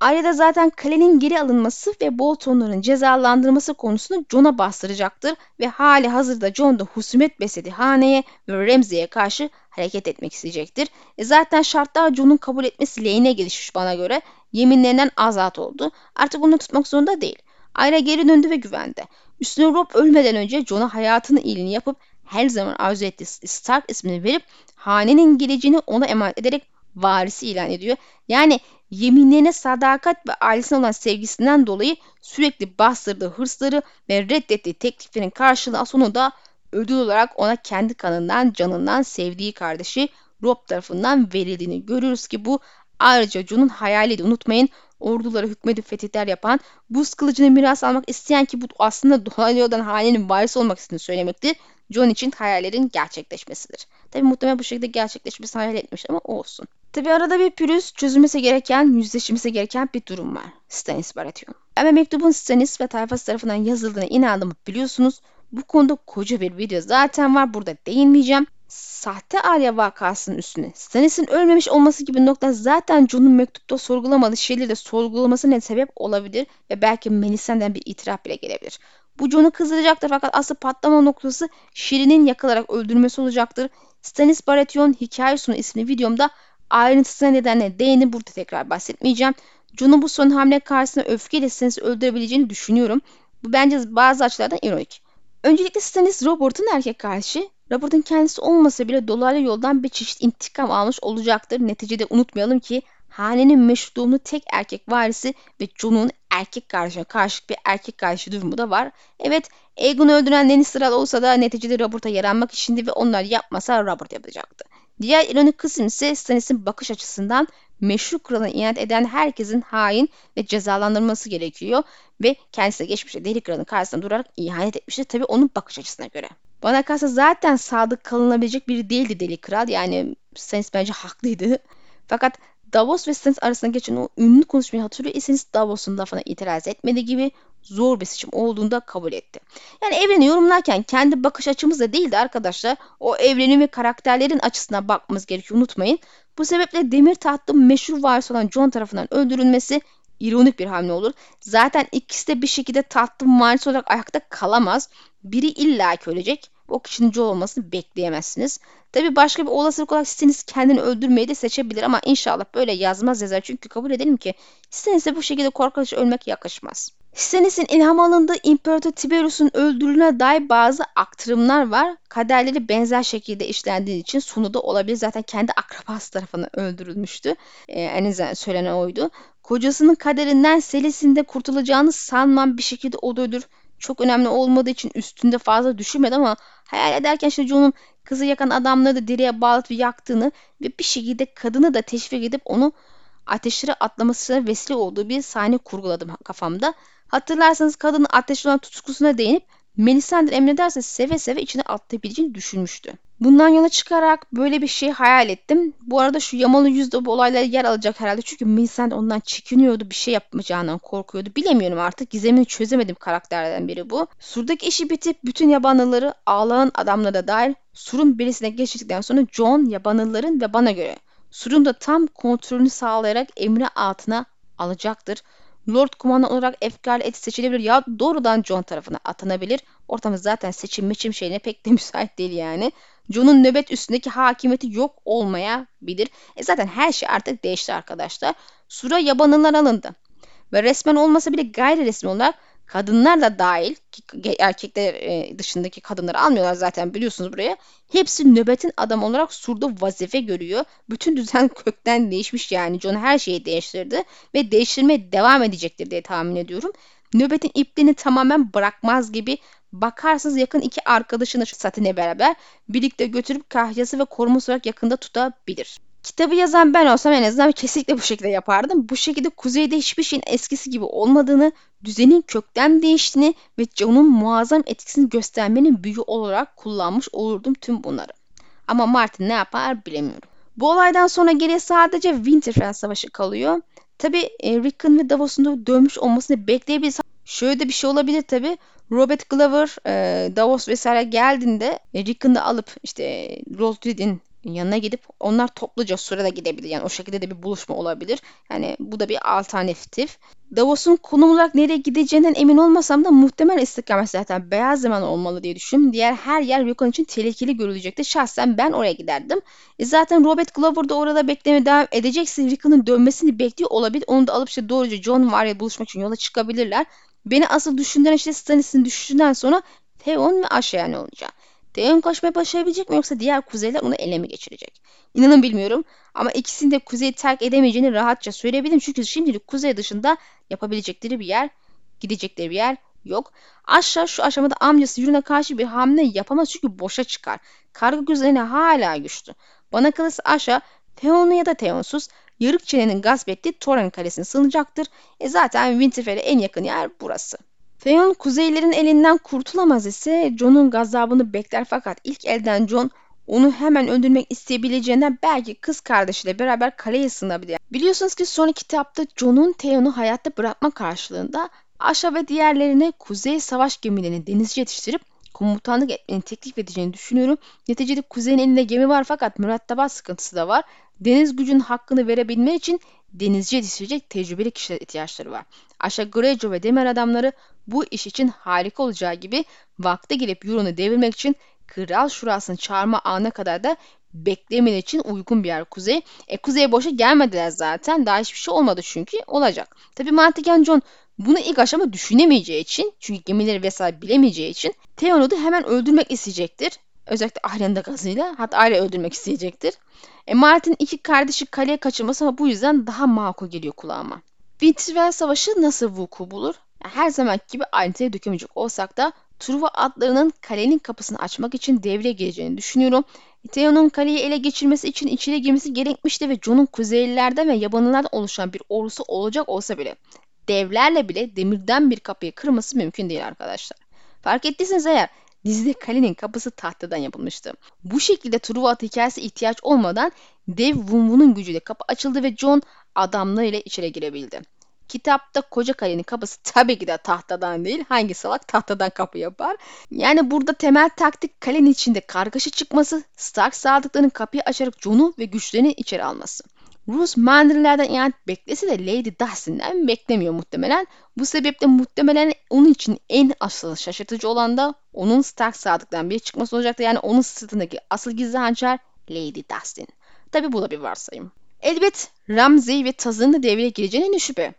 Ayrıca zaten kalenin geri alınması ve Bolton'ların cezalandırması konusunu Jon'a bastıracaktır ve hali hazırda Jon da husumet besledi haneye ve Ramsay'e karşı hareket etmek isteyecektir. E zaten şartlar Jon'un kabul etmesi lehine gelişmiş bana göre. Yeminlerinden azat oldu. Artık onu tutmak zorunda değil. Ayra geri döndü ve güvende. Üstüne Rob ölmeden önce Jon'a hayatını iyiliğini yapıp her zaman arzu ettiği Stark ismini verip hanenin geleceğini ona emanet ederek varisi ilan ediyor. Yani yeminlerine sadakat ve ailesine olan sevgisinden dolayı sürekli bastırdığı hırsları ve reddettiği tekliflerin karşılığı sonunda ödül olarak ona kendi kanından, canından sevdiği kardeşi Rob tarafından verildiğini görürüz ki bu ayrıca Jon'un hayaliydi. Unutmayın ordulara hükmedip fetihler yapan, buz kılıcını miras almak isteyen ki bu aslında dolaylı hanenin varisi olmak istediğini söylemektir. John için hayallerin gerçekleşmesidir. Tabi muhtemelen bu şekilde gerçekleşmesi hayal etmiş ama olsun. Tabi arada bir pürüz çözülmesi gereken, yüzleşmesi gereken bir durum var. Stannis Baratheon. Ama mektubun Stannis ve tayfası tarafından yazıldığına inandığımı biliyorsunuz. Bu konuda koca bir video zaten var. Burada değinmeyeceğim. Sahte Arya vakasının üstüne Stannis'in ölmemiş olması gibi nokta zaten Jon'un mektupta sorgulamadığı şeyleri de sorgulamasına sebep olabilir ve belki Melisandre'den bir itiraf bile gelebilir. Bu Jon'u kızdıracaktır fakat asıl patlama noktası Şirin'in yakılarak öldürülmesi olacaktır. Stannis Baratheon Hikaye Sonu isimli videomda ayrıntısına nedenle değinip burada tekrar bahsetmeyeceğim. Jon'un bu son hamle karşısında öfkeyle Stannis'i öldürebileceğini düşünüyorum. Bu bence bazı açılardan ironik. Öncelikle Stannis Robert'ın erkek karşı. Robert'ın kendisi olmasa bile dolaylı yoldan bir çeşit intikam almış olacaktır. Neticede unutmayalım ki hanenin meşru tek erkek varisi ve Jon'un erkek karşı bir erkek karşı durumu da var. Evet Aegon'u öldüren Lannister olsa da neticede Robert'a yaranmak içindi ve onlar yapmasa Robert yapacaktı. Diğer ironik kısım ise Stannis'in bakış açısından meşru kralına inat eden herkesin hain ve cezalandırılması gerekiyor ve kendisi geçmişte deli kralın karşısında durarak ihanet etmişti tabii onun bakış açısına göre. Bana kalsa zaten sadık kalınabilecek biri değildi deli kral yani Stannis bence haklıydı. Fakat Davos ve Stannis arasında geçen o ünlü konuşmayı hatırlıyor iseniz Davos'un lafına itiraz etmedi gibi zor bir seçim olduğunda kabul etti. Yani evreni yorumlarken kendi bakış açımızla değil de arkadaşlar o evrenin ve karakterlerin açısına bakmamız gerekiyor unutmayın. Bu sebeple demir tahtlı meşhur varisi olan Jon tarafından öldürülmesi ironik bir hamle olur. Zaten ikisi de bir şekilde tahtlı varisi olarak ayakta kalamaz. Biri illa ölecek o Joe olmasını bekleyemezsiniz. Tabi başka bir olasılık olarak Stannis kendini öldürmeyi de seçebilir ama inşallah böyle yazmaz yazar. Çünkü kabul edelim ki Stannis'e bu şekilde korkunç ölmek yakışmaz. Stannis'in ilham alındığı İmparator Tiberius'un öldürülüğüne dair bazı aktarımlar var. Kaderleri benzer şekilde işlendiği için sonu da olabilir. Zaten kendi akrabası tarafından öldürülmüştü. Ee, en azından söylenen oydu. Kocasının kaderinden selisinde kurtulacağını sanmam bir şekilde o da ölür. Çok önemli olmadığı için üstünde fazla düşünmedi ama hayal ederken işte John'un kızı yakan adamları da direğe bağlatıp yaktığını ve bir şekilde kadını da teşvik edip onu ateşlere atlamasına vesile olduğu bir sahne kurguladım kafamda. Hatırlarsanız kadının ateşli olan tutkusuna değinip Melisandre emrederse seve seve içine atlayabileceğini düşünmüştü. Bundan yola çıkarak böyle bir şey hayal ettim. Bu arada şu yamalı yüzde bu olaylara yer alacak herhalde. Çünkü Melisandre ondan çekiniyordu. Bir şey yapmayacağından korkuyordu. Bilemiyorum artık. Gizemini çözemedim karakterlerden biri bu. Surdaki işi bitip bütün yabanlıları ağlayan adamlara dair surun birisine geçtikten sonra John yabanlıların ve bana göre surun da tam kontrolünü sağlayarak emri altına alacaktır. Lord kumandan olarak efkar et seçilebilir ya doğrudan John tarafına atanabilir. Ortamız zaten seçim meçim şeyine pek de müsait değil yani. John'un nöbet üstündeki hakimiyeti yok olmayabilir. E zaten her şey artık değişti arkadaşlar. Sura yabanılar alındı. Ve resmen olmasa bile gayri resmi olarak kadınlar da dahil erkekler e, dışındaki kadınları almıyorlar zaten biliyorsunuz buraya. Hepsi nöbetin adam olarak surda vazife görüyor. Bütün düzen kökten değişmiş yani. John her şeyi değiştirdi ve değiştirmeye devam edecektir diye tahmin ediyorum. Nöbetin ipliğini tamamen bırakmaz gibi bakarsınız yakın iki arkadaşını Satine beraber birlikte götürüp kahyası ve koruması olarak yakında tutabilir. Kitabı yazan ben olsam en azından kesinlikle bu şekilde yapardım. Bu şekilde kuzeyde hiçbir şeyin eskisi gibi olmadığını, düzenin kökten değiştiğini ve John'un muazzam etkisini göstermenin büyü olarak kullanmış olurdum tüm bunları. Ama Martin ne yapar bilemiyorum. Bu olaydan sonra geriye sadece Winterfell Savaşı kalıyor. Tabi e, Rickon ve Davos'un da dönmüş olmasını bekleyebiliriz. Şöyle de bir şey olabilir tabi. Robert Glover, e, Davos vesaire geldiğinde e, Rickon'u alıp işte Roldred'in yanına gidip onlar topluca sırada gidebilir. Yani o şekilde de bir buluşma olabilir. Yani bu da bir alternatif. Davos'un konum olarak nereye gideceğinden emin olmasam da muhtemel istikamet zaten beyaz zaman olmalı diye düşünüyorum. Diğer her yer Rickon için tehlikeli görülecekti. Şahsen ben oraya giderdim. E zaten Robert Glover da orada beklemeye devam edecekse Rickon'un dönmesini bekliyor olabilir. Onu da alıp işte doğruca John var ya buluşmak için yola çıkabilirler. Beni asıl düşündüren işte Stannis'in düşüşünden sonra Theon ve Asha ne olacak? Theon koşmaya başarabilecek mi yoksa diğer kuzeyler onu ele mi geçirecek? İnanın bilmiyorum ama ikisini de kuzeyi terk edemeyeceğini rahatça söyleyebilirim. Çünkü şimdilik kuzey dışında yapabilecekleri bir yer, gidecekleri bir yer yok. Asha şu aşamada amcası Yunan'a karşı bir hamle yapamaz çünkü boşa çıkar. Karga gözlerine hala güçlü. Bana kalırsa Asha Theon'u ya da Theon'suz yarık çenenin gasp ettiği Toran kalesine sığınacaktır. E zaten Winterfell'e en yakın yer burası. Theon kuzeylerin elinden kurtulamaz ise Jon'un gazabını bekler fakat ilk elden Jon onu hemen öldürmek isteyebileceğinden belki kız kardeşiyle beraber kaleye sığınabilir. Biliyorsunuz ki son kitapta Jon'un Theon'u hayatta bırakma karşılığında Asha ve diğerlerine kuzey savaş gemilerini denizci yetiştirip komutanlık etmeni teklif edeceğini düşünüyorum. Neticede kuzeyin elinde gemi var fakat mürettebat sıkıntısı da var. Deniz gücünün hakkını verebilmek için denizci yetiştirecek tecrübeli kişiler ihtiyaçları var. Asha Greyjoy ve Demir adamları bu iş için harika olacağı gibi vakti gelip Euron'u devirmek için Kral Şurası'nı çağırma anına kadar da beklemen için uygun bir yer kuzey. E kuzeye boşa gelmediler zaten. Daha hiçbir şey olmadı çünkü olacak. Tabi mantıken John bunu ilk aşama düşünemeyeceği için çünkü gemileri vesaire bilemeyeceği için Theon'u da hemen öldürmek isteyecektir. Özellikle Arya'nın da gazıyla hatta Arya öldürmek isteyecektir. E Martin iki kardeşi kaleye kaçırması ama bu yüzden daha makul geliyor kulağıma. Winterfell Savaşı nasıl vuku bulur? Her zaman gibi ayrıntıya dökemeyecek olsak da Truva atlarının kalenin kapısını açmak için devreye gireceğini düşünüyorum. Theon'un kaleyi ele geçirmesi için içeri girmesi gerekmişti ve Jon'un kuzeylilerden ve yabanılardan oluşan bir ordusu olacak olsa bile devlerle bile demirden bir kapıyı kırması mümkün değil arkadaşlar. Fark ettiyseniz eğer dizide kalenin kapısı tahtadan yapılmıştı. Bu şekilde Truva atı hikayesi ihtiyaç olmadan dev Vunvun'un gücüyle kapı açıldı ve Jon adamlarıyla içeri girebildi. Kitapta koca kalenin kapısı tabii ki de tahtadan değil. Hangi salak tahtadan kapı yapar? Yani burada temel taktik kalenin içinde kargaşa çıkması, Stark sadıklarının kapıyı açarak Jon'u ve güçlerini içeri alması. Rus Mandarinlerden ihanet beklese de Lady Dustin'den beklemiyor muhtemelen. Bu sebeple muhtemelen onun için en asıl şaşırtıcı olan da onun Stark sadıktan biri çıkması olacaktı. Yani onun sırtındaki asıl gizli hançer Lady Dustin. Tabi bu da bir varsayım. Elbet Ramsey ve Taz'ın da devreye gireceğine ne şüphe.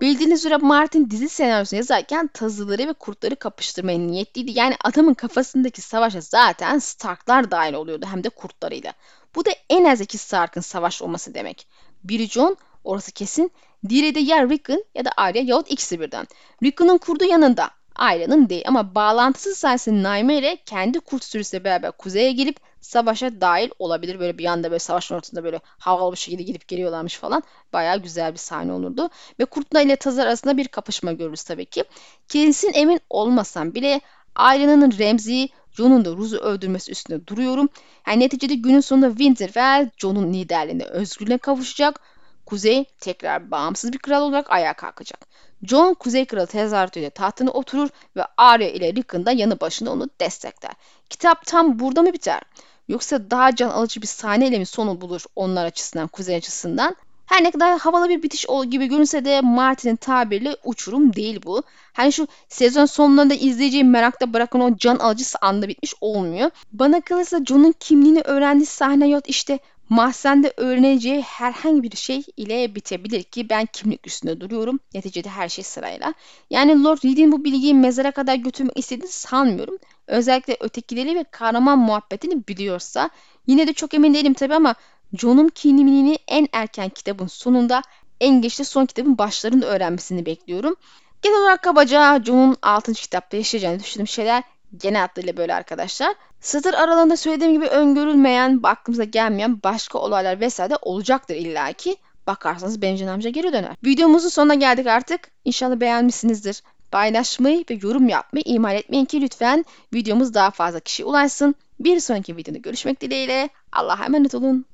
Bildiğiniz üzere Martin dizi senaryosunu yazarken tazıları ve kurtları kapıştırmaya niyetliydi. Yani adamın kafasındaki savaşa zaten Starklar dahil oluyordu hem de kurtlarıyla. Bu da en az iki Stark'ın savaş olması demek. Biri Jon, orası kesin. Diğeri de ya Rickon ya da Arya yahut ikisi birden. Rickon'un kurdu yanında. Arya'nın değil ama bağlantısı sayesinde Naime ile kendi kurt sürüsüyle beraber kuzeye gelip savaşa dahil olabilir. Böyle bir anda böyle savaşın ortasında böyle havalı bir şekilde gidip geliyorlarmış falan. Bayağı güzel bir sahne olurdu. Ve Kurtla ile Tazar arasında bir kapışma görürüz tabii ki. Kesin emin olmasam bile Arya'nın Remzi'yi Jon'un da Ruz'u öldürmesi üstünde duruyorum. Yani neticede günün sonunda Winterfell Jon'un liderliğinde özgürlüğe kavuşacak. Kuzey tekrar bağımsız bir kral olarak ayağa kalkacak. Jon Kuzey Kralı tezahüratı ile tahtına oturur ve Arya ile Rickon da yanı başında onu destekler. Kitap tam burada mı biter? Yoksa daha can alıcı bir sahneyle mi sonu bulur onlar açısından, Kuzey açısından? Her ne kadar havalı bir bitiş gibi görünse de Martin'in tabiriyle uçurum değil bu. Hani şu sezon sonlarında izleyiciyi merakta bırakan o can alıcı anda bitmiş olmuyor. Bana kalırsa Jon'un kimliğini öğrendiği sahne yok işte mahzende öğreneceği herhangi bir şey ile bitebilir ki ben kimlik üstünde duruyorum. Neticede her şey sırayla. Yani Lord Reed'in bu bilgiyi mezara kadar götürmek istediğini sanmıyorum. Özellikle ötekileri ve kahraman muhabbetini biliyorsa. Yine de çok emin değilim tabi ama John'un kimliğini en erken kitabın sonunda en geç de son kitabın başlarında öğrenmesini bekliyorum. Genel olarak kabaca John'un 6. kitapta yaşayacağını düşündüğüm şeyler genel hatlarıyla böyle arkadaşlar. Satır aralığında söylediğim gibi öngörülmeyen, aklımıza gelmeyen başka olaylar vesaire olacaktır illaki. Bakarsanız Benjamin amca geri döner. Videomuzun sonuna geldik artık. İnşallah beğenmişsinizdir. Paylaşmayı ve yorum yapmayı ihmal etmeyin ki lütfen videomuz daha fazla kişi ulaşsın. Bir sonraki videoda görüşmek dileğiyle. Allah'a emanet olun.